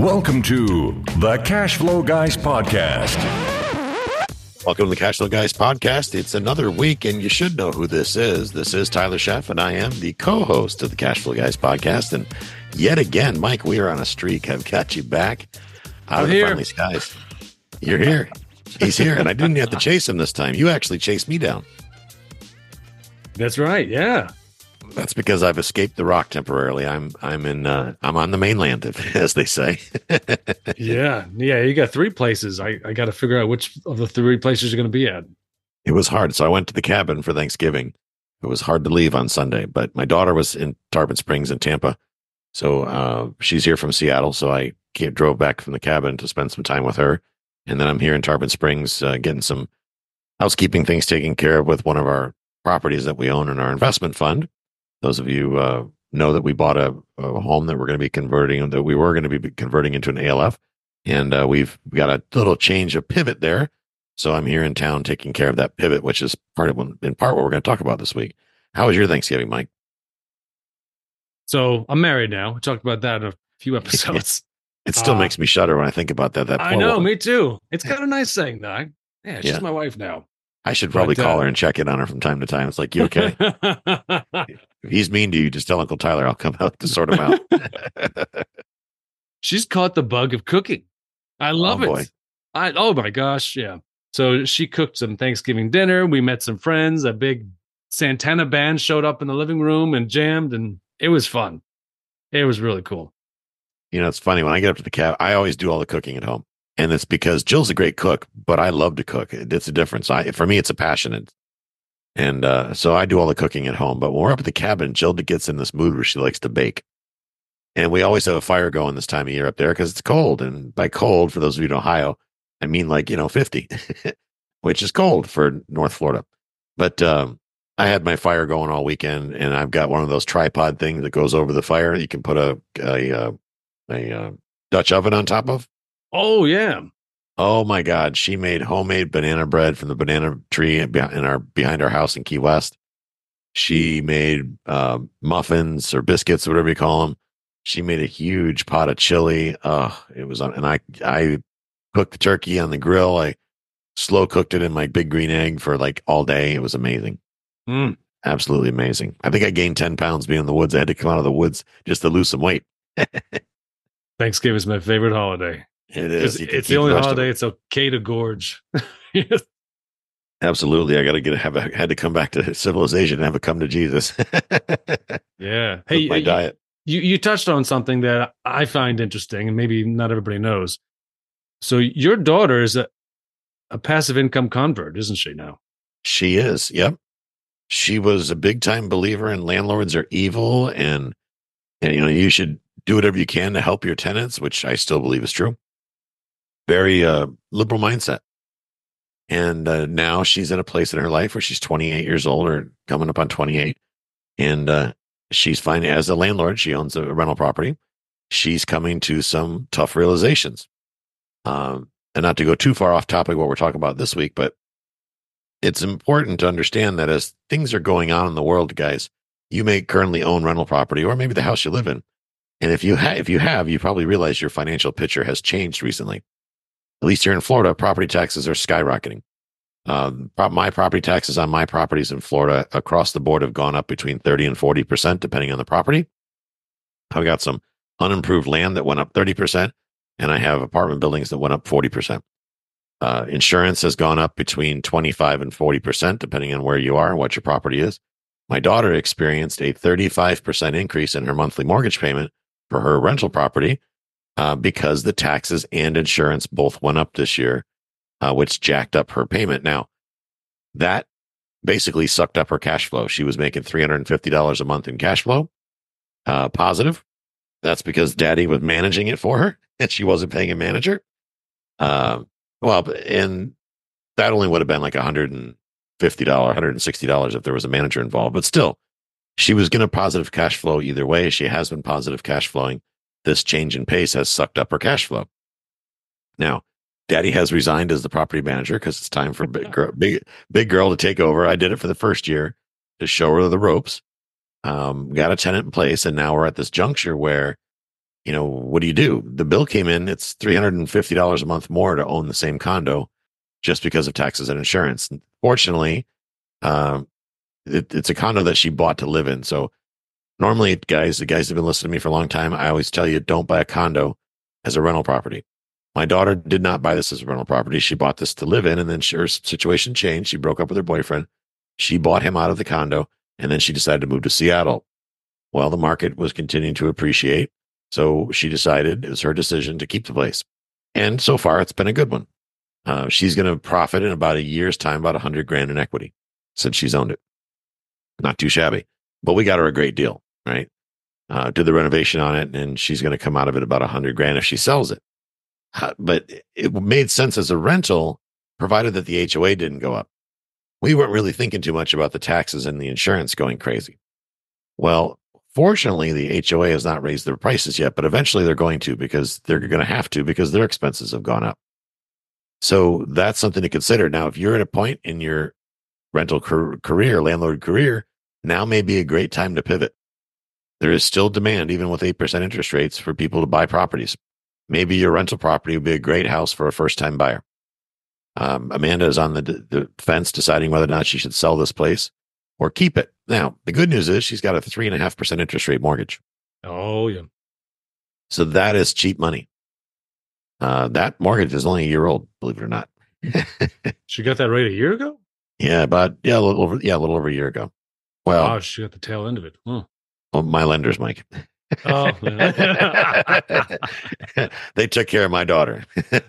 Welcome to the Cash Flow Guys Podcast. Welcome to the Cash Flow Guys podcast. It's another week, and you should know who this is. This is Tyler Sheff, and I am the co host of the Cash Flow Guys podcast. And yet again, Mike, we are on a streak. I've got you back out I'm of the here. friendly skies. You're here. He's here, and I didn't have to chase him this time. You actually chased me down. That's right. Yeah. That's because I've escaped the rock temporarily. I'm I'm in uh, I'm on the mainland, as they say. Yeah. Yeah. You got three places. I, I got to figure out which of the three places you're going to be at. it was hard. So I went to the cabin for Thanksgiving. It was hard to leave on Sunday, but my daughter was in Tarpon Springs in Tampa. So uh, she's here from Seattle. So I drove back from the cabin to spend some time with her. And then I'm here in Tarpon Springs uh, getting some housekeeping things taken care of with one of our properties that we own in our investment fund. Those of you uh, know that we bought a, a home that we're going to be converting, that we were going to be converting into an ALF. And uh, we've got a little change of pivot there. So I'm here in town taking care of that pivot, which is part of in part what we're going to talk about this week. How was your Thanksgiving, Mike? So I'm married now. We talked about that in a few episodes. It still Uh, makes me shudder when I think about that. That I know. woman. Me too. It's kind of nice saying that. Yeah. She's Yeah. my wife now. I should probably but, call uh, her and check in on her from time to time. It's like, you okay? if he's mean to you, just tell Uncle Tyler I'll come out to sort him out. She's caught the bug of cooking. I love Oh, it. I oh my gosh, yeah. So she cooked some Thanksgiving dinner. We met some friends. A big Santana band showed up in the living room and jammed, and it was fun. It was really cool. you know, it's funny when I get up to the cab, I always do all the cooking at home. And it's because Jill's a great cook, but I love to cook. It's a difference. I, for me, it's a passion. And, uh, so I do all the cooking at home. But when we're up at the cabin, Jill gets in this mood where she likes to bake. And we always have a fire going this time of year up there because it's cold. And by cold, for those of you in Ohio, I mean like, you know, 50, which is cold for North Florida. But um, I had my fire going all weekend and I've got one of those tripod things that goes over the fire. You can put a, a, uh a uh, Dutch oven on top of. Oh yeah. Oh my God. She made homemade banana bread from the banana tree in our behind our house in Key West. She made uh, muffins or biscuits, or whatever you call them. She made a huge pot of chili. Oh, it was on, and I I cooked the turkey on the grill. I slow cooked it in my big green egg for like all day. It was amazing, Mm. absolutely amazing. I think I gained ten pounds being in the woods. I had to come out of the woods just to lose some weight. Thanksgiving is my favorite holiday. It is. It's the only of it. holiday it's okay to gorge. Absolutely. I got to get have a, had to come back to civilization and have a come to Jesus. yeah. hey, Hey, my you, diet. you you touched on something that I find interesting, and maybe not everybody knows. So your daughter is a, a passive income convert, isn't she? Now. She is. Yep. She was a big time believer in landlords are evil and, and, you know, you should do whatever you can to help your tenants, which I still believe is true. Very uh, liberal mindset. And uh, now she's in a place in her life where she's 28 years old or coming up on 28. And uh, she's finding, as a landlord, she owns a rental property. She's coming to some tough realizations. Um, and not to go too far off topic what we're talking about this week, but it's important to understand that as things are going on in the world, guys, you may currently own rental property or maybe the house you live in. And if you ha- if you have, you probably realize your financial picture has changed recently. At least here in Florida, property taxes are skyrocketing. Pro- my property taxes on my properties in Florida across the board have gone up between 30 and 40%, depending on the property. I've got some unimproved land that went up 30%, and I have apartment buildings that went up 40%. Uh, insurance has gone up between 25 and 40%, depending on where you are and what your property is. My daughter experienced a 35% increase in her monthly mortgage payment for her rental property uh, because the taxes and insurance both went up this year, uh, which jacked up her payment. Now, that basically sucked up her cash flow. She was making $350 a month in cash flow, uh, positive. That's because daddy was managing it for her and she wasn't paying a manager. Um, well, and that only would have been like $150, $160 if there was a manager involved, but still, she was going to positive cash flow either way. She has been positive cash flowing. This change in pace has sucked up her cash flow. Now, daddy has resigned as the property manager because it's time for big girl, big, big girl to take over. I did it for the first year to show her the ropes. Um, got a tenant in place, and now we're at this juncture where you know, what do you do? The bill came in, it's $350 a month more to own the same condo just because of taxes and insurance. Fortunately, um, it, it's a condo that she bought to live in. So normally, guys, the guys have been listening to me for a long time. I always tell you, don't buy a condo as a rental property. My daughter did not buy this as a rental property. She bought this to live in, and then her situation changed. She broke up with her boyfriend. She bought him out of the condo, and then she decided to move to Seattle. Well, the market was continuing to appreciate. So she decided it was her decision to keep the place. And so far, it's been a good one. Uh, she's going to profit in about a year's time, about a hundred grand in equity since she's owned it. Not too shabby, but we got her a great deal, right? Uh, did the renovation on it, and she's going to come out of it about a hundred grand if she sells it. But it made sense as a rental, provided that the HOA didn't go up. We weren't really thinking too much about the taxes and the insurance going crazy. Well, Fortunately, the HOA has not raised their prices yet, but eventually they're going to because they're going to have to because their expenses have gone up. So that's something to consider. Now, if you're at a point in your rental career, landlord career, now may be a great time to pivot. There is still demand, even with 8% interest rates, for people to buy properties. Maybe your rental property would be a great house for a first time buyer. Um, Amanda is on the, the fence deciding whether or not she should sell this place or keep it. Now, the good news is she's got a three and a half percent interest rate mortgage. Oh, yeah. So that is cheap money. Uh, that mortgage is only a year old, believe it or not. she got that rate a year ago? Yeah, about yeah, a little over yeah, a little over a year ago. Well, oh, she got the tail end of it. Huh. Well, my lenders, Mike. oh, they took care of my daughter.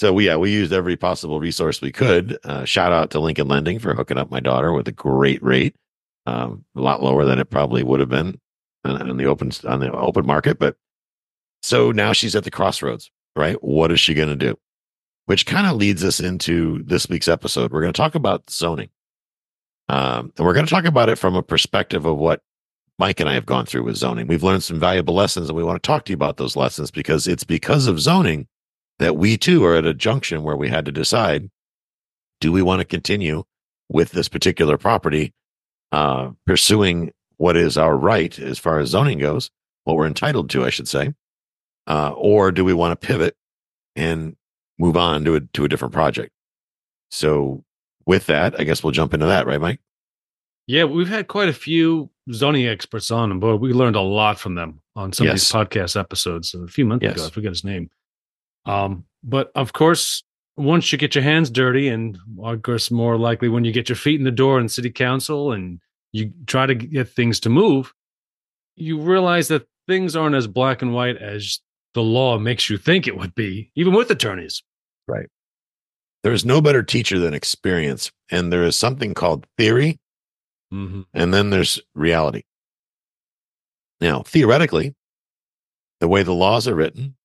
So we, yeah, we used every possible resource we could. Uh, shout out to Lincoln Lending for hooking up my daughter with a great rate, um, a lot lower than it probably would have been on, on the open on the open market. But so now she's at the crossroads, right? What is she going to do? Which kind of leads us into this week's episode. We're going to talk about zoning, um, and we're going to talk about it from a perspective of what Mike and I have gone through with zoning. We've learned some valuable lessons, and we want to talk to you about those lessons because it's because of zoning that we too are at a junction where we had to decide do we want to continue with this particular property, uh, pursuing what is our right as far as zoning goes, what we're entitled to, I should say, uh, or do we want to pivot and move on to a, to a different project? So, with that, I guess we'll jump into that, right, Mike? Yeah, we've had quite a few zoning experts on, and boy, we learned a lot from them on some yes. of these podcast episodes a few months yes. ago. I forget his name. Um, but of course, once you get your hands dirty, and of course, more likely when you get your feet in the door in city council and you try to get things to move, you realize that things aren't as black and white as the law makes you think it would be, even with attorneys. Right. There's no better teacher than experience. And there is something called theory, mm-hmm. and then there's reality. Now, theoretically, the way the laws are written,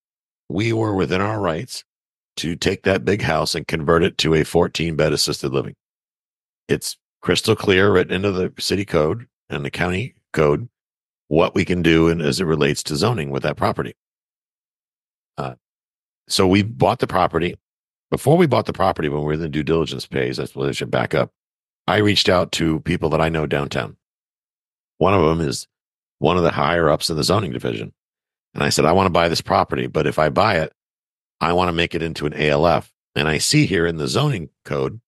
we were within our rights to take that big house and convert it to a 14 bed assisted living. It's crystal clear written into the city code and the county code what we can do and as it relates to zoning with that property. Uh, so we bought the property. Before we bought the property, when we were in the due diligence phase, that's what I should back up. I reached out to people that I know downtown. One of them is one of the higher ups in the zoning division. And I said, I want to buy this property, but if I buy it, I want to make it into an ALF. And I see here in the zoning code,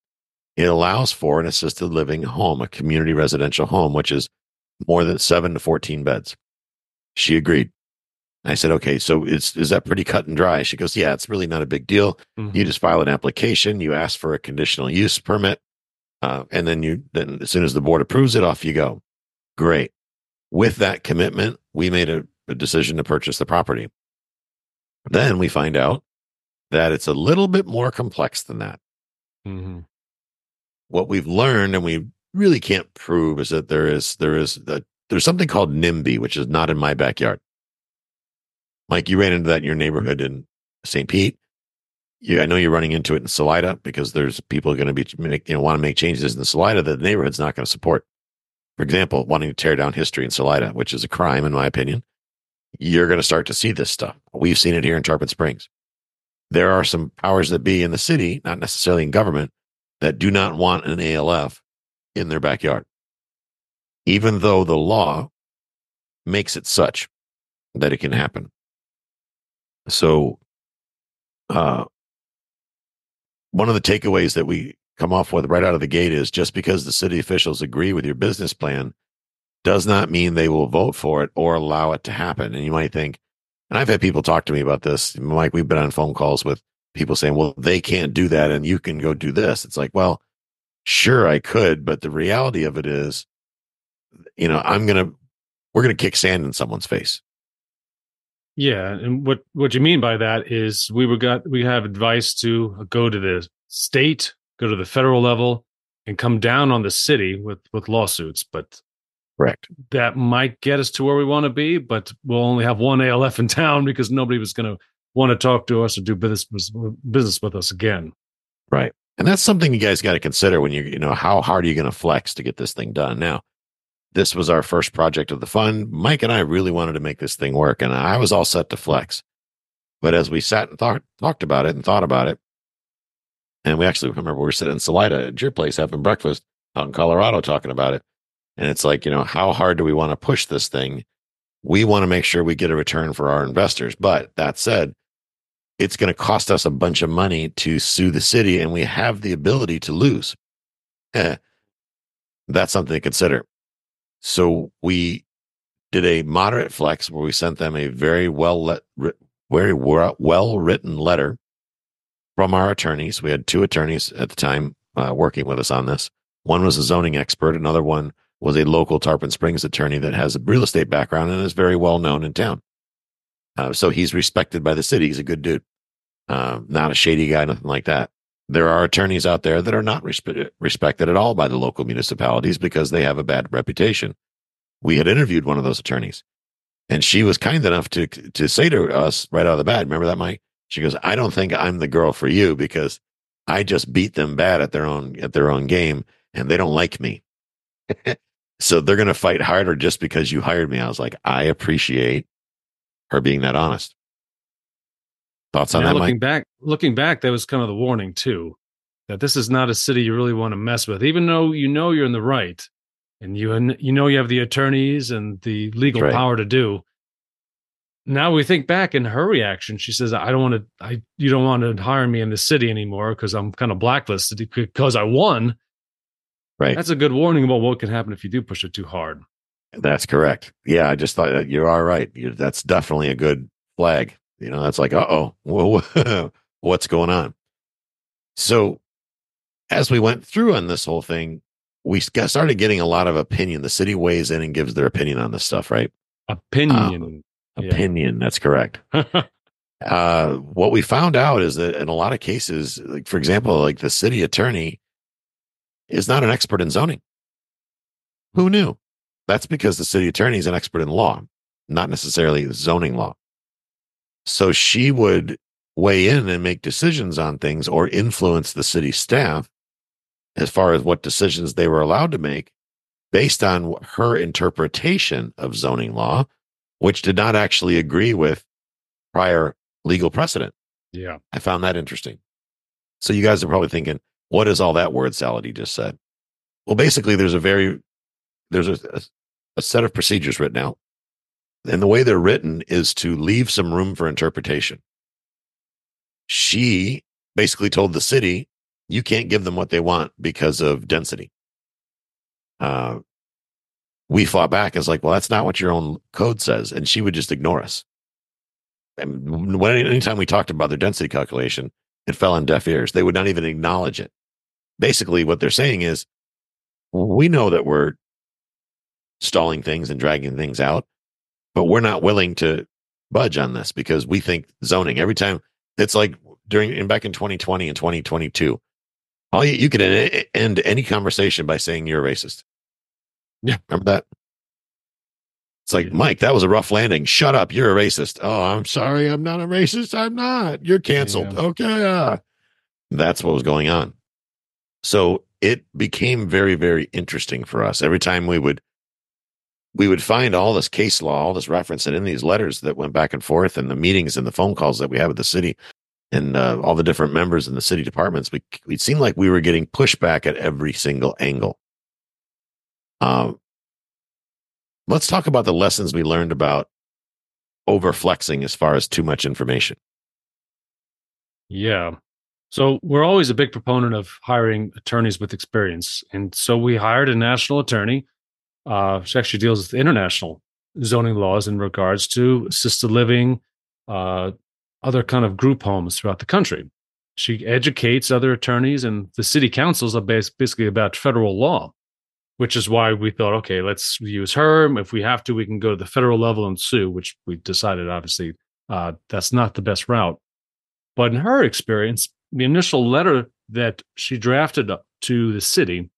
it allows for an assisted living home, a community residential home, which is more than seven to 14 beds. She agreed. I said, okay, so is, is that pretty cut and dry? She goes, yeah, it's really not a big deal. Mm-hmm. You just file an application, you ask for a conditional use permit, uh, and then you, then as soon as the board approves it, off you go. Great. With that commitment, we made a a decision to purchase the property. Then we find out that it's a little bit more complex than that. Mm-hmm. What we've learned, and we really can't prove, is that there is there is the, there's something called NIMBY, which is not in my backyard. Mike, you ran into that in your neighborhood in St. Pete. You, I know you're running into it in Salida because there's people going to be you know want to make changes in the Salida that the neighborhood's not going to support. For example, wanting to tear down history in Salida, which is a crime in my opinion you're going to start to see this stuff. We've seen it here in Tarpon Springs. There are some powers that be in the city, not necessarily in government, that do not want an ALF in their backyard, even though the law makes it such. that it can happen. So, uh, one of the takeaways that we come off with right out of the gate is just because the city officials agree with your business plan does not mean they will vote for it or allow it to happen. And you might think, and I've had people talk to me about this. Mike, we've been on phone calls with people saying, well, they can't do that and you can go do this. It's like, well, sure, I could. But the reality of it is, you know, I'm going to, we're going to kick sand in someone's face. Yeah, and what what you mean by that is we were got we have advice to go to the state, go to the federal level, and come down on the city with with lawsuits. But correct, that might get us to where we want to be, but we'll only have one ALF in town because nobody was going to want to talk to us or do business business with us again. Right, and that's something you guys got to consider when you you know how hard are you going to flex to get this thing done now this was our first project of the fund. Mike and I really wanted to make this thing work, and I was all set to flex. But as we sat and thought, talked about it and thought about it, and we actually remember we were sitting in Salida at your place having breakfast out in Colorado talking about it. And it's like, you know, how hard do we want to push this thing? We want to make sure we get a return for our investors. But that said, it's going to cost us a bunch of money to sue the city, and we have the ability to lose. Eh, that's something to consider. So we did a moderate flex where we sent them a very well let, very well written letter from our attorneys. We had two attorneys at the time uh, working with us on this. One was a zoning expert. Another one was a local Tarpon Springs attorney that has a real estate background and is very well known in town. Uh, so he's respected by the city. He's a good dude, uh, not a shady guy, nothing like that. There are attorneys out there that are not respe- respected at all by the local municipalities because they have a bad reputation. We had interviewed one of those attorneys and she was kind enough to, to say to us right out of the bat, remember that, Mike? She goes, I don't think I'm the girl for you because I just beat them bad at their own, at their own game and they don't like me. so they're going to fight harder just because you hired me. I was like, I appreciate her being that honest. Thoughts on now, that, looking Mike? back, looking back, that was kind of the warning too, that this is not a city you really want to mess with, even though you know you're in the right, and you you know you have the attorneys and the legal right. power to do. Now we think back in her reaction, she says, "I don't want to. I you don't want to hire me in the city anymore because I'm kind of blacklisted because I won." Right. That's a good warning about what can happen if you do push it too hard. That's correct. Yeah, I just thought that you are right. You're, that's definitely a good flag. You know, that's like, uh oh, what's going on? So, as we went through on this whole thing, we started getting a lot of opinion. The city weighs in and gives their opinion on this stuff, right? Opinion. Um, yeah. Opinion. That's correct. uh, what we found out is that in a lot of cases, like for example, like the city attorney is not an expert in zoning. Who knew? That's because the city attorney is an expert in law, not necessarily zoning law. So she would weigh in and make decisions on things or influence the city staff as far as what decisions they were allowed to make based on her interpretation of zoning law, which did not actually agree with prior legal precedent. Yeah. I found that interesting. So you guys are probably thinking, what is all that word salad he just said? Well, basically, there's a very, there's a, a, a set of procedures written out and the way they're written is to leave some room for interpretation. She basically told the city, you can't give them what they want because of density. Uh, we fought back as like, well, that's not what your own code says. And she would just ignore us. And when, anytime we talked about their density calculation, it fell on deaf ears. They would not even acknowledge it. Basically, what they're saying is, we know that we're stalling things and dragging things out but we're not willing to budge on this because we think zoning every time it's like during and back in 2020 and 2022 all you, you could end any conversation by saying you're a racist. Yeah. Remember that? It's like mike that was a rough landing. Shut up. You're a racist. Oh i'm sorry. I'm not a racist. I'm not. You're canceled. Yeah. okay uh. that's what was going on. So it became very very interesting for us. Every time we would we would find all this case law, all this reference, and in these letters that went back and forth, and the meetings and the phone calls that we had with the city, and uh, all the different members in the city departments, we it seemed like we were getting pushback at every single angle. Um, let's talk about the lessons we learned about overflexing as far as too much information. Yeah. So we're always a big proponent of hiring attorneys with experience. And so we hired a national attorney. Uh, she actually deals with international zoning laws in regards to assisted living, uh, other kind of group homes throughout the country. She educates other attorneys, and the city councils are basically about federal law, which is why we thought, okay, let's use her. If we have to, we can go to the federal level and sue, which we decided, obviously, uh, that's not the best route. But in her experience, the initial letter that she drafted to the city,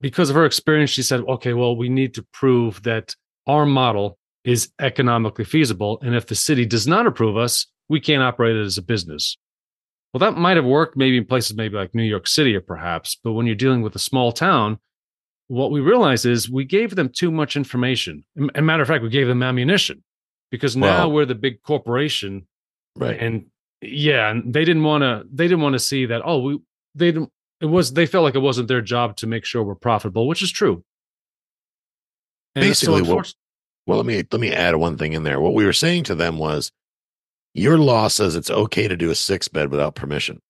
because of her experience, she said, okay, well, we need to prove that our model is economically feasible. And if the city does not approve us, we can't operate it as a business. Well, that might have worked maybe in places maybe like New York City or perhaps, but when you're dealing with a small town, what we realized is we gave them too much information. As a matter of fact, we gave them ammunition because now we're the big corporation Right. and yeah and they didn't want to they didn't want to see that oh we they didn't it was they felt like it wasn't their job to make sure we're profitable which is true And Basically, what- unfortunately- Well, let me let me add one thing in there. What we were saying to them was, your law says it's okay to do a six bed without permission,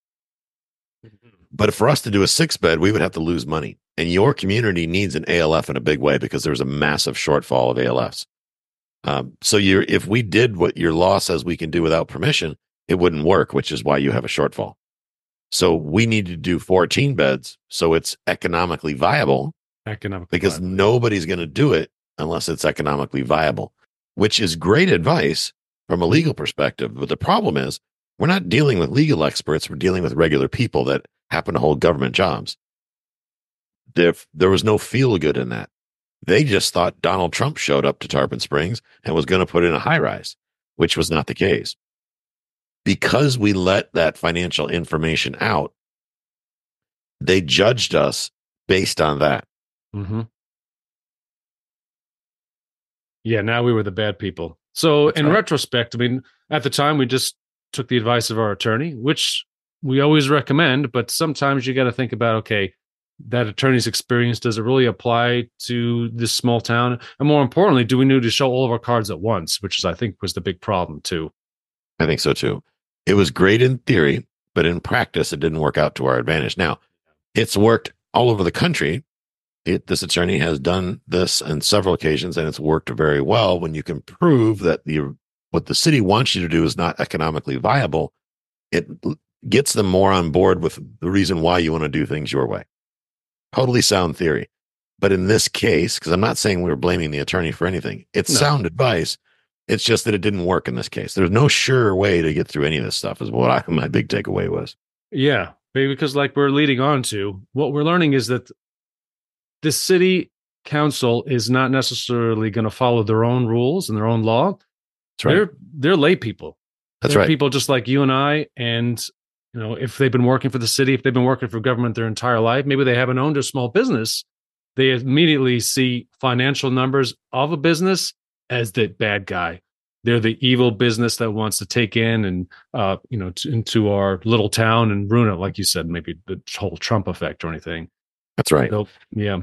but for us to do a six bed, we would have to lose money. And your community needs an ALF in a big way because there's a massive shortfall of ALFs. Um, so you're if we did what your law says we can do without permission, it wouldn't work, which is why you have a shortfall. So we need to do 14 beds so it's economically viable economic because nobody's going to do it unless it's economically viable, which is great advice from a legal perspective. But the problem is, we're not dealing with legal experts, we're dealing with regular people that happen to hold government jobs. There, there was no feel good in that. They just thought Donald Trump showed up to Tarpon Springs and was going to put in a high rise, which was not the case. Because we let that financial information out, they judged us based on that. hmm Yeah, now we were the bad people. So That's in right. retrospect, I mean, at the time we just took the advice of our attorney, which we always recommend, but sometimes you got to think about okay, that attorney's experience does it really apply to this small town? And more importantly, do we need to show all of our cards at once, which is I think was the big problem too. I think so too. It was great in theory, but in practice, it didn't work out to our advantage. Now, it's worked all over the country. It, this attorney has done this on several occasions, and it's worked very well when you can prove that the what the city wants you to do is not economically viable. It gets them more on board with the reason why you want to do things your way. Totally sound theory. But in this case, because I'm not saying we were blaming the attorney for anything, it's No. sound advice. It's just that it didn't work in this case. There's no sure way to get through any of this stuff, is what I, my big takeaway was. Yeah, because like we're leading on to what we're learning is that the city council is not necessarily going to follow their own rules and their own law. That's right. They're they're lay people. That's they're right. people just like you and I. And you know, if they've been working for the city, if they've been working for government their entire life, maybe they haven't owned a small business. They immediately see financial numbers of a business as the bad guy. They're the evil business that wants to take in and uh, you know t- into our little town and ruin it, like you said, maybe the whole Trump effect or anything. That's right. So, yeah,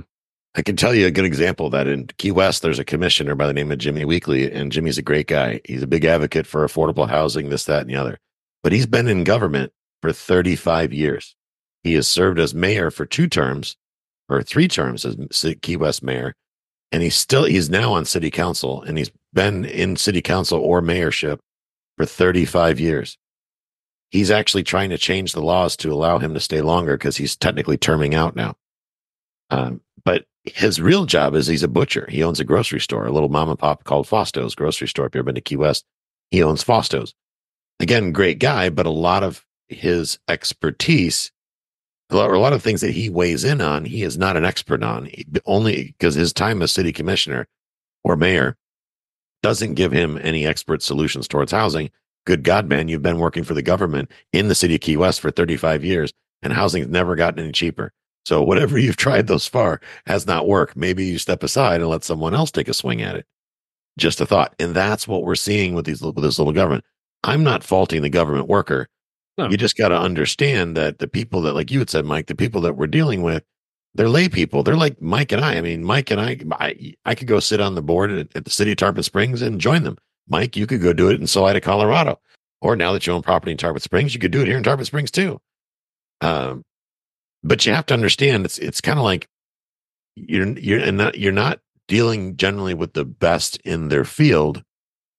I can tell you a good example that in Key West, there's a commissioner by the name of Jimmy Weekley, and Jimmy's a great guy. He's a big advocate for affordable housing, this, that, and the other. But he's been in government for 35 years. He has served as mayor for two terms or three terms as Key West mayor. And he's still, he's now on city council and he's been in city council or mayorship for 35 years. He's actually trying to change the laws to allow him to stay longer because he's technically terming out now. Um, but his real job is he's a butcher. He owns a grocery store, a little mom and pop called Fausto's grocery store. If you've ever been to Key West, he owns Fausto's. Again, great guy, but a lot of his expertise, a lot, a lot of things that he weighs in on, he is not an expert on. He- only because his time as city commissioner or mayor doesn't give him any expert solutions towards housing. Good God, man, you've been working for the government in the city of Key West for 35 years, and housing's never gotten any cheaper. So whatever you've tried thus far has not worked. Maybe you step aside and let someone else take a swing at it. Just a thought. And that's what we're seeing with these with this little government. I'm not faulting the government worker. No. You just got to understand that the people that, like you had said, Mike, the people that we're dealing with, They're lay people. They're like Mike and I. I mean, Mike and I, I, I could go sit on the board at, at the city of Tarpon Springs and join them. Mike, you could go do it in Salida, Colorado. Or now that you own property in Tarpon Springs, you could do it here in Tarpon Springs too. Um, but you have to understand it's it's kind of like you're you're not you're not dealing generally with the best in their field.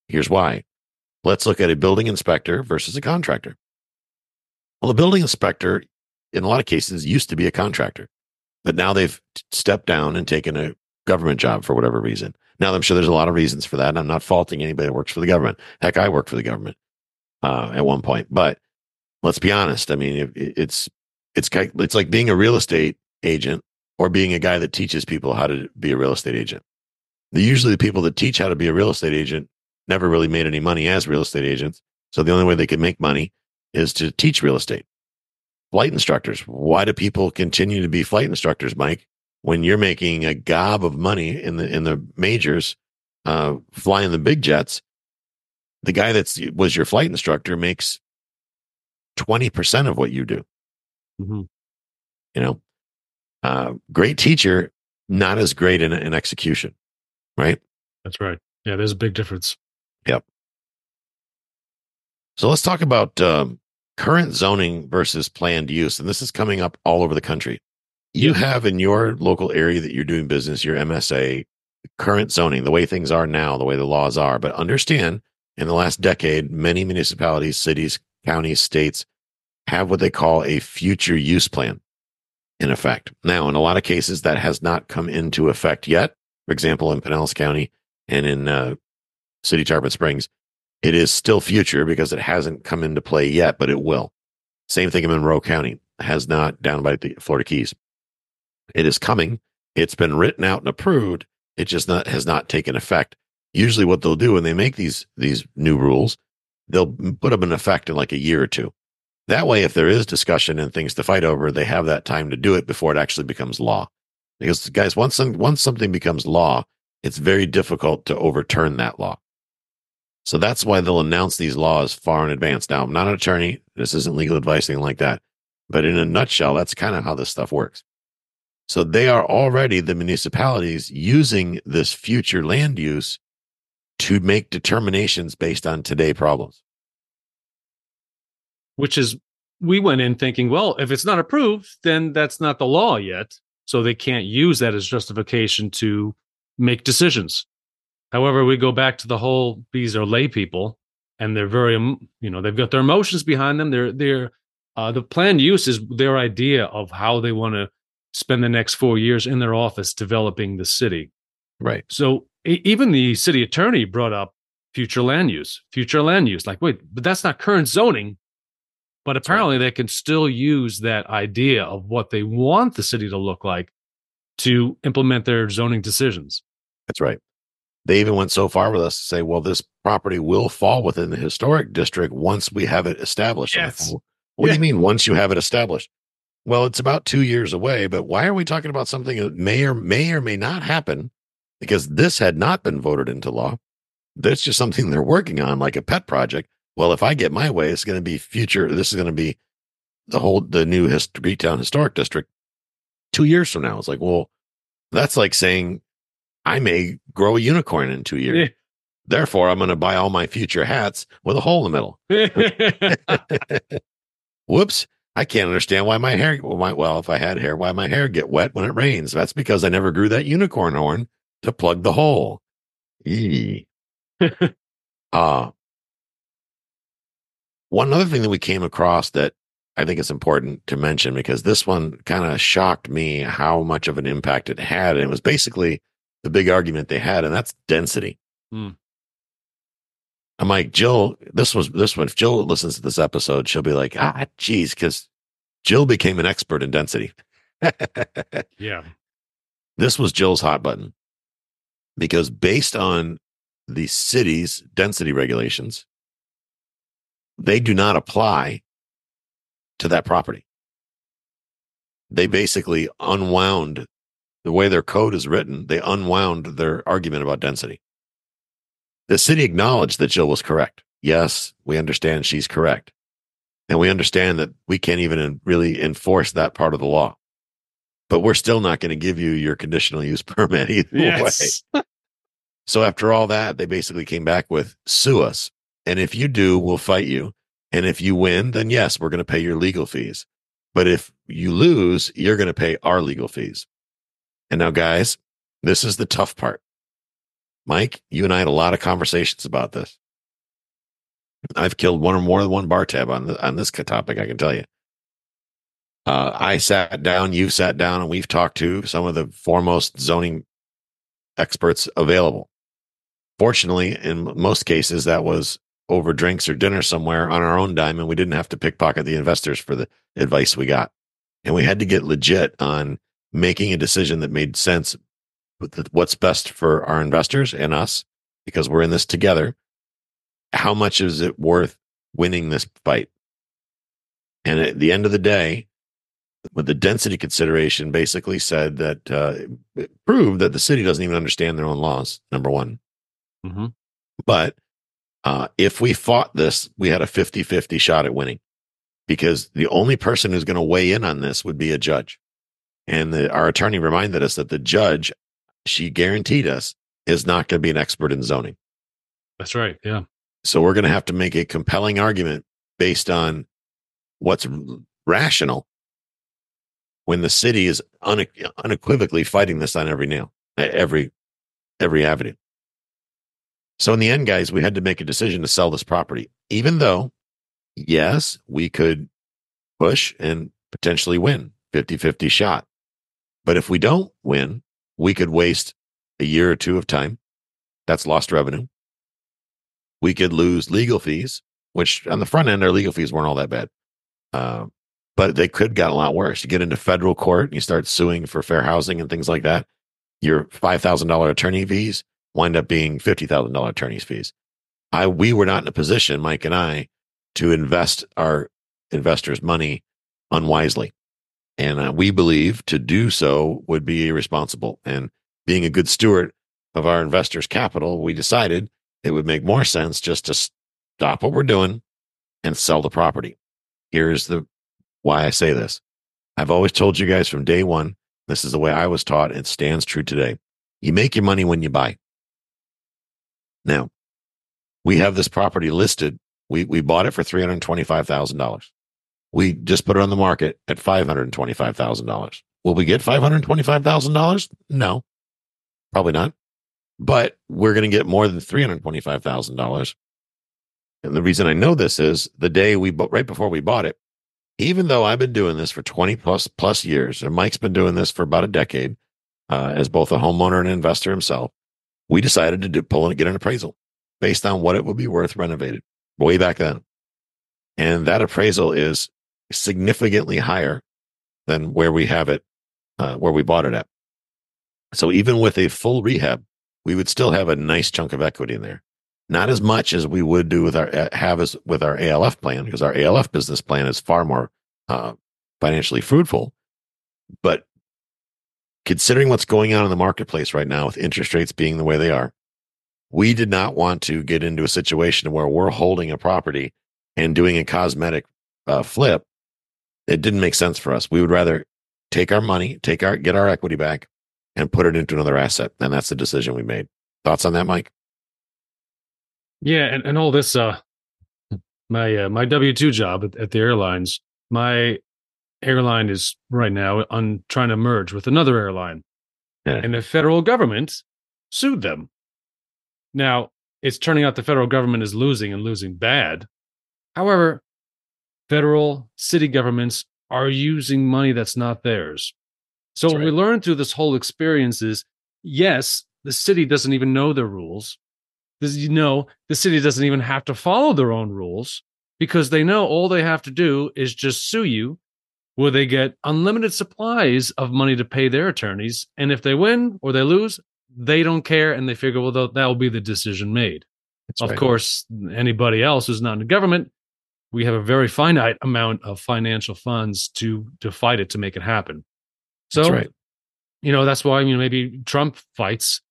Here's why. Let's look at a building inspector versus a contractor. Well, the building inspector, in a lot of cases, used to be a contractor, but now they've stepped down and taken a government job for whatever reason. Now, I'm sure there's a lot of reasons for that. And I'm not faulting anybody that works for the government. Heck, I worked for the government uh, at one point. But let's be honest. I mean, it, it's it's it's like being a real estate agent or being a guy that teaches people how to be a real estate agent. Usually, the people that teach how to be a real estate agent never really made any money as real estate agents. So the only way they could make money is to teach real estate. Flight instructors. Why do people continue to be flight instructors, Mike? When you're making a gob of money in the in the majors, uh, flying the big jets, the guy that was your flight instructor makes twenty percent of what you do. Mm-hmm. You know, uh, great teacher, not as great in, in execution, right? That's right. Yeah, there's a big difference. Yep. So let's talk about um, current zoning versus planned use. And this is coming up all over the country. You have in your local area that you're doing business, your MSA, current zoning, the way things are now, the way the laws are. But understand in the last decade, many municipalities, cities, counties, states have what they call a future use plan in effect. Now, in a lot of cases, that has not come into effect yet. For example, in Pinellas County and in uh, City Tarpon Springs, it is still future because it hasn't come into play yet, but it will. Same thing in Monroe County has not down by the Florida Keys. It is coming. It's been written out and approved. It just not, has not taken effect. Usually what they'll do when they make these, these new rules, they'll put them in effect in like a year or two. That way, if there is discussion and things to fight over, they have that time to do it before it actually becomes law. Because guys, once, some, once something becomes law, it's very difficult to overturn that law. So that's why they'll announce these laws far in advance. Now, I'm not an attorney. This isn't legal advice, anything like that. But in a nutshell, that's kind of how this stuff works. So they are already the municipalities using this future land use to make determinations based on today problems. Which is, we went in thinking, well, if it's not approved, then that's not the law yet. So they can't use that as justification to make decisions. However, we go back to the whole these are lay people and they're very you know they've got their emotions behind them. They're they're uh, the planned use is their idea of how they want to spend the next four years in their office developing the city. Right. So even the city attorney brought up future land use, future land use. Like, wait, but that's not current zoning. But apparently, right. they can still use that idea of what they want the city to look like to implement their zoning decisions. That's right. They even went so far with us to say, well, this property will fall within the historic district once we have it established. Yes. What yeah. do you mean once you have it established? Well, it's about two years away, but why are we talking about something that may or may or may not happen? Because this had not been voted into law. That's just something they're working on, like a pet project. Well, if I get my way, it's going to be future. This is going to be the whole the new Hist- Town Historic District two years from now. It's like, well, that's like saying I may grow a unicorn in two years. Therefore, I'm going to buy all my future hats with a hole in the middle. Whoops. I can't understand why my hair, well, if I had hair, why my hair get wet when it rains. That's because I never grew that unicorn horn to plug the hole. uh, one other thing that we came across that I think it's important to mention because this one kind of shocked me how much of an impact it had. And it was basically the big argument they had, and that's density. Hmm. I'm like, Jill, this was this one. If Jill listens to this episode, she'll be like, ah, geez, because Jill became an expert in density. yeah. This was Jill's hot button because based on the city's density regulations, they do not apply to that property. They basically unwound the way their code is written, they unwound their argument about density. The city acknowledged that Jill was correct. Yes, we understand she's correct. And we understand that we can't even really enforce that part of the law. but we're still not going to give you your conditional use permit either Yes. way. So after all that, they basically came back with sue us. And if you do, we'll fight you. And if you win, then yes, we're going to pay your legal fees. But if you lose, you're going to pay our legal fees. And now, guys, this is the tough part. Mike, you and I had a lot of conversations about this. I've killed one or more than one bar tab on the, on this topic. I can tell you. Uh, I sat down, you sat down, and we've talked to some of the foremost zoning experts available. Fortunately, in most cases, that was over drinks or dinner somewhere on our own dime, and we didn't have to pickpocket the investors for the advice we got. And we had to get legit on making a decision that made sense with what's best for our investors and us because we're in this together. How much is it worth winning this fight? And at the end of the day, with the density consideration, basically said that uh, it proved that the city doesn't even understand their own laws. Number one, hmm but uh, if we fought this, we had a 50 50 shot at winning because the only person who's going to weigh in on this would be a judge. And the, our attorney reminded us that the judge, she guaranteed us, is not going to be an expert in zoning. That's right. Yeah. So we're going to have to make a compelling argument based on what's rational when the city is une- unequivocally fighting this on every nail, every every avenue. So in the end, guys, we had to make a decision to sell this property, even though, yes, we could push and potentially win 50 50 shot. But if we don't win, we could waste a year or two of time. That's lost revenue. We could lose legal fees, which on the front end, our legal fees weren't all that bad. Uh, but they could get a lot worse. You get into federal court and you start suing for fair housing and things like that. Your $5,000 attorney fees wind up being $50,000 attorney's fees. I, we were not in a position, Mike and I, to invest our investors' money unwisely. And uh, we believe to do so would be irresponsible. And being a good steward of our investors' capital, we decided it would make more sense just to stop what we're doing and sell the property. Here's the why I say this. I've always told you guys from day one, this is the way I was taught. It stands true today. You make your money when you buy. Now, we have this property listed. We, we bought it for $325,000. We just put it on the market at $525,000. Will we get $525,000? No, probably not. But we're going to get more than $325,000. And the reason I know this is the day we, bu- right before we bought it, even though I've been doing this for 20 plus plus years, and Mike's been doing this for about a decade, uh, as both a homeowner and an investor himself, we decided to do, pull and get an appraisal based on what it would be worth renovated way back then. And that appraisal is significantly higher than where we have it, uh, where we bought it at. So even with a full rehab, we would still have a nice chunk of equity in there. Not as much as we would do with our uh, have as with our ALF plan because our ALF business plan is far more uh, financially fruitful. But considering what's going on in the marketplace right now with interest rates being the way they are, we did not want to get into a situation where we're holding a property and doing a cosmetic uh, flip. It didn't make sense for us. We would rather take our money, take our get our equity back, and put it into another asset. And that's the decision we made. Thoughts on that, Mike? Yeah, and, and all this uh my uh, my W two job at, at the airlines, my airline is right now on trying to merge with another airline. Yeah. And the federal government sued them. Now, it's turning out the federal government is losing and losing bad. However, federal city governments are using money that's not theirs. So That's what we learned through this whole experience is yes, the city doesn't even know their rules. This, you know, the city doesn't even have to follow their own rules because they know all they have to do is just sue you, where they get unlimited supplies of money to pay their attorneys. And if they win or they lose, they don't care and they figure, well, that will be the decision made. That's of right. course, anybody else who's not in the government, we have a very finite amount of financial funds to to fight it to make it happen. So, That's right. you know, that's why you know maybe Trump fights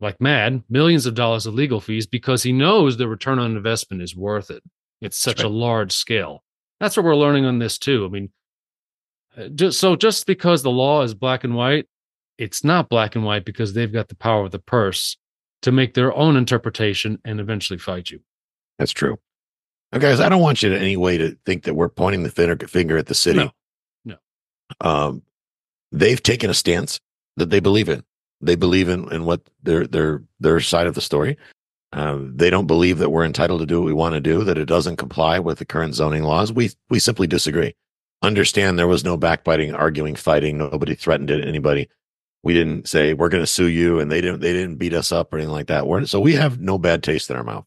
like mad, millions of dollars of legal fees because he knows the return on investment is worth it. It's such That's a large scale. That's what we're learning on this too. I mean, Uh, Just so just because the law is black and white, it's not black and white because they've got the power of the purse to make their own interpretation and eventually fight you. That's true. Now, guys, I don't want you to any way to think that we're pointing the finger, finger at the city. No. No. Um, they've taken a stance that they believe in. They believe in, in what their their their side of the story. Um, they don't believe that we're entitled to do what we want to do. That it doesn't comply with the current zoning laws. We we simply disagree. Understand there was no backbiting, arguing, fighting. Nobody threatened it, anybody. We didn't say we're going to sue you, and they didn't. They didn't beat us up or anything like that. We're, so we have no bad taste in our mouth.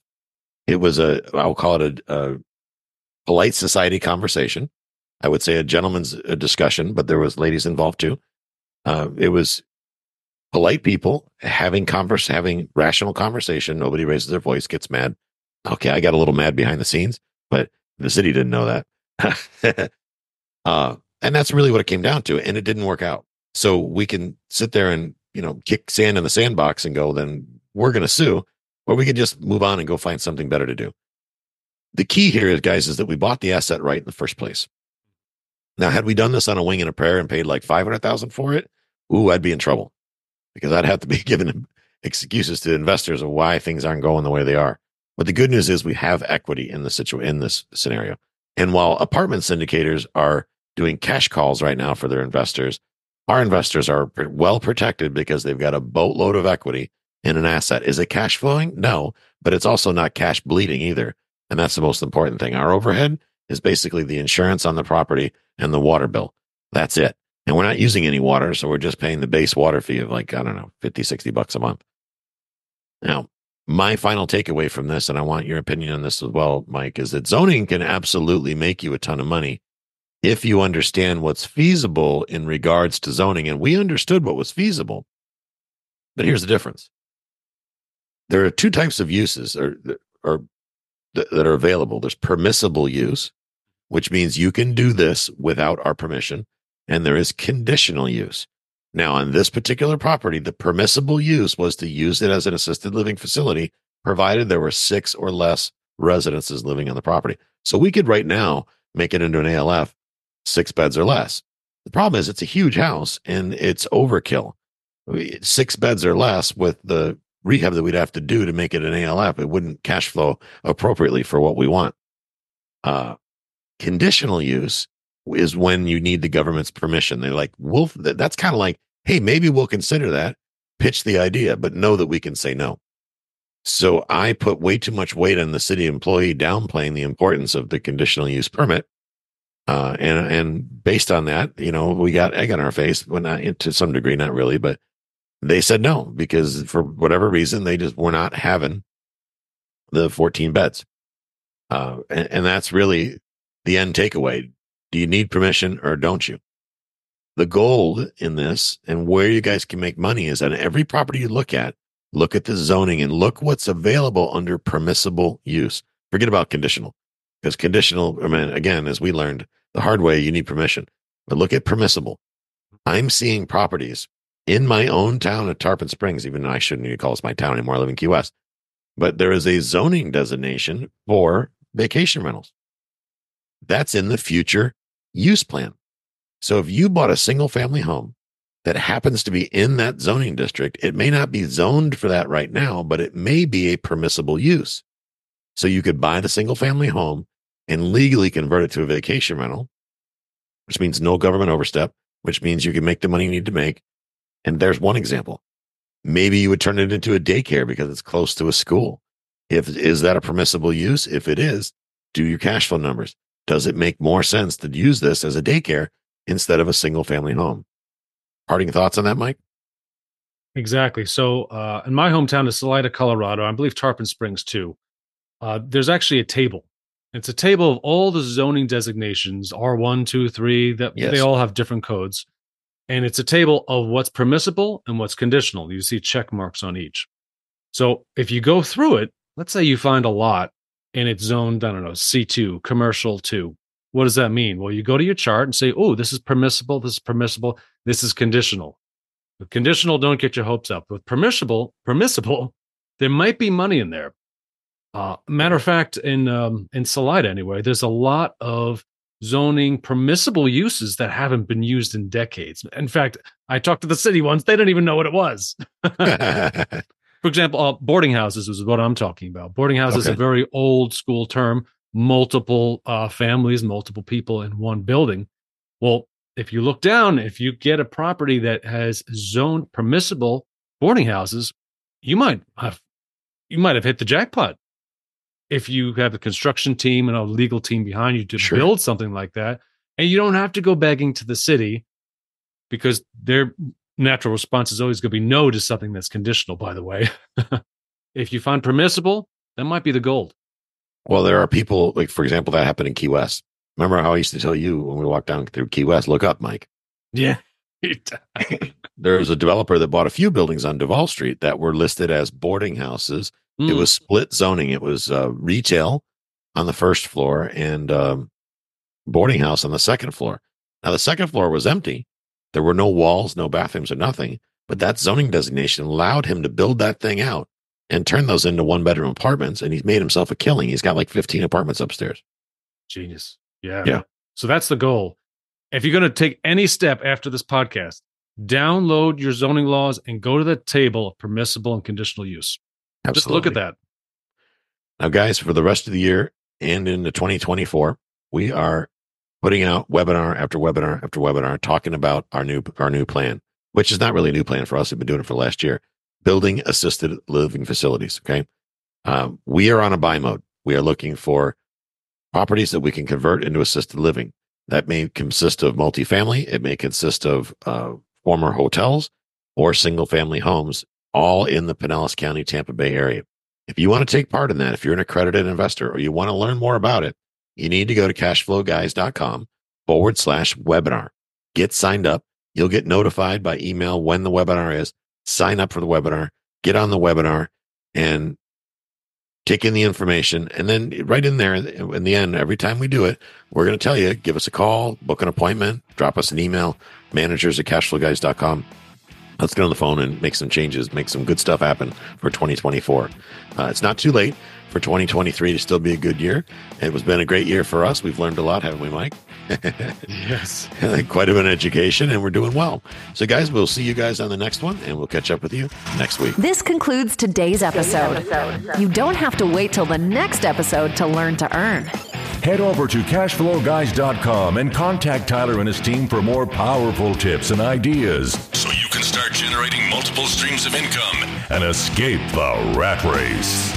It was a, I'll call it a, a polite society conversation. I would say a gentleman's uh, discussion, but there was ladies involved too. Uh, it was polite people having converse, having rational conversation. Nobody raises their voice, gets mad. Okay, I got a little mad behind the scenes, but the city didn't know that. uh, and that's really what it came down to, and it didn't work out. So we can sit there and you know kick sand in the sandbox and go, then we're going to sue, or we could just move on and go find something better to do. The key here is, guys, is that we bought the asset right in the first place. Now, had we done this on a wing and a prayer and paid like five hundred thousand for it, ooh, I'd be in trouble because I'd have to be giving excuses to investors of why things aren't going the way they are. But the good news is we have equity in the situ- in this scenario. And while apartment syndicators are doing cash calls right now for their investors, our investors are well protected because they've got a boatload of equity in an asset. Is it cash flowing? No, but it's also not cash bleeding either. And that's the most important thing. Our overhead is basically the insurance on the property and the water bill. That's it. And we're not using any water, so we're just paying the base water fee of like, I don't know, 50, 60 bucks a month. Now, my final takeaway from this, and I want your opinion on this as well, Mike, is that zoning can absolutely make you a ton of money if you understand what's feasible in regards to zoning. And we understood what was feasible. But here's the difference. There are two types of uses or, or that are available. There's permissible use, which means you can do this without our permission. And there is conditional use. Now, on this particular property, the permissible use was to use it as an assisted living facility, provided there were six or less residences living on the property. So we could right now make it into an ALF, six beds or less. The problem is it's a huge house and it's overkill. Six beds or less with the rehab that we'd have to do to make it an ALF, it wouldn't cash flow appropriately for what we want. Uh, conditional use is when you need the government's permission. They're like, we'll, that's kind of like, hey, maybe we'll consider that, pitch the idea, but know that we can say no. So I put way too much weight on the city employee downplaying the importance of the conditional use permit. Uh, and, and based on that, you know, we got egg on our face, well, not to some degree, not really, but they said no because for whatever reason, they just were not having the 14 beds. Uh, and, and that's really the end takeaway. Do you need permission or don't you? The goal in this and where you guys can make money is on every property you look at, look at the zoning and look what's available under permissible use. Forget about conditional because conditional, I mean, again, as we learned the hard way, you need permission, but look at permissible. I'm seeing properties in my own town of Tarpon Springs, even though I shouldn't even call this my town anymore. I live in Key West, but there is a zoning designation for vacation rentals. That's in the future use plan. So if you bought a single family home that happens to be in that zoning district, it may not be zoned for that right now, but it may be a permissible use. So you could buy the single family home and legally convert it to a vacation rental, which means no government overstep, which means you can make the money you need to make. And there's one example. Maybe you would turn it into a daycare because it's close to a school. If is that a permissible use? If it is, do your cash flow numbers. Does it make more sense to use this as a daycare instead of a single family home? Parting thoughts on that, Mike? Exactly. So, uh, in my hometown of Salida, Colorado, I believe Tarpon Springs too. Uh, there's actually a table. It's a table of all the zoning designations R1, 2, 3, that Yes. they all have different codes. And it's a table of what's permissible and what's conditional. You see check marks on each. So if you go through it, let's say you find a lot and it's zoned, I don't know, C2, commercial 2. What does that mean? Well, you go to your chart and say, oh, this is permissible, this is permissible, this is conditional. With conditional, don't get your hopes up. With permissible, permissible, there might be money in there. Uh, matter of fact, in um, in Salida anyway, there's a lot of zoning permissible uses that haven't been used in decades. In fact, I talked to the city once; they didn't even know what it was. For example, uh, boarding houses is what I'm talking about. Boarding house is a very old school term. Multiple uh, families, multiple people in one building. Well, if you look down, if you get a property that has zoned permissible boarding houses, you might have you might have hit the jackpot. If you have a construction team and a legal team behind you to Sure. build something like that, and you don't have to go begging to the city because their natural response is always going to be no to something that's conditional, by the way. if you find permissible, that might be the gold. well, there are people like, for example, that happened in Key West. Remember how I used to tell you when we walked down through Key West, look up, Mike. Yeah. There was a developer that bought a few buildings on Duval Street that were listed as boarding houses. It Mm. was split zoning. It was uh, retail on the first floor and um, boarding house on the second floor. Now, the second floor was empty. There were no walls, no bathrooms, or nothing. But that zoning designation allowed him to build that thing out and turn those into one bedroom apartments. And he's made himself a killing. He's got like 15 apartments upstairs. Genius. Yeah. Yeah. So that's the goal. If you're going to take any step after this podcast, download your zoning laws and go to the table of permissible and conditional use. Just look at that. Now, guys, for the rest of the year and into 2024, we are putting out webinar after webinar after webinar talking about our new our new plan, which is not really a new plan for us. We've been doing it for last year. Building assisted living facilities. Okay, um, we are on a buy mode. We are looking for properties that we can convert into assisted living. That may consist of multifamily. It may consist of uh, former hotels or single family homes, all in the Pinellas County, Tampa Bay area. If you want to take part in that, if you're an accredited investor or you want to learn more about it, you need to go to cashflowguys.com forward slash webinar. Get signed up. You'll get notified by email when the webinar is. Sign up for the webinar, get on the webinar and take in the information. And then right in there in the end, every time we do it, we're going to tell you, give us a call, book an appointment, drop us an email, managers at cashflowguys.com. Let's get on the phone and make some changes, make some good stuff happen for 2024. Uh, it's not too late for 2023 to still be a good year. It was been a great year for us. We've learned a lot, haven't we, Mike? Yes. Quite a bit of education, and we're doing well. So, guys, we'll see you guys on the next one, and we'll catch up with you next week. This concludes today's episode. You don't have to wait till the next episode to learn to earn. Head over to cashflowguys.com and contact Tyler and his team for more powerful tips and ideas So you can start generating multiple streams of income. and escape the rat race.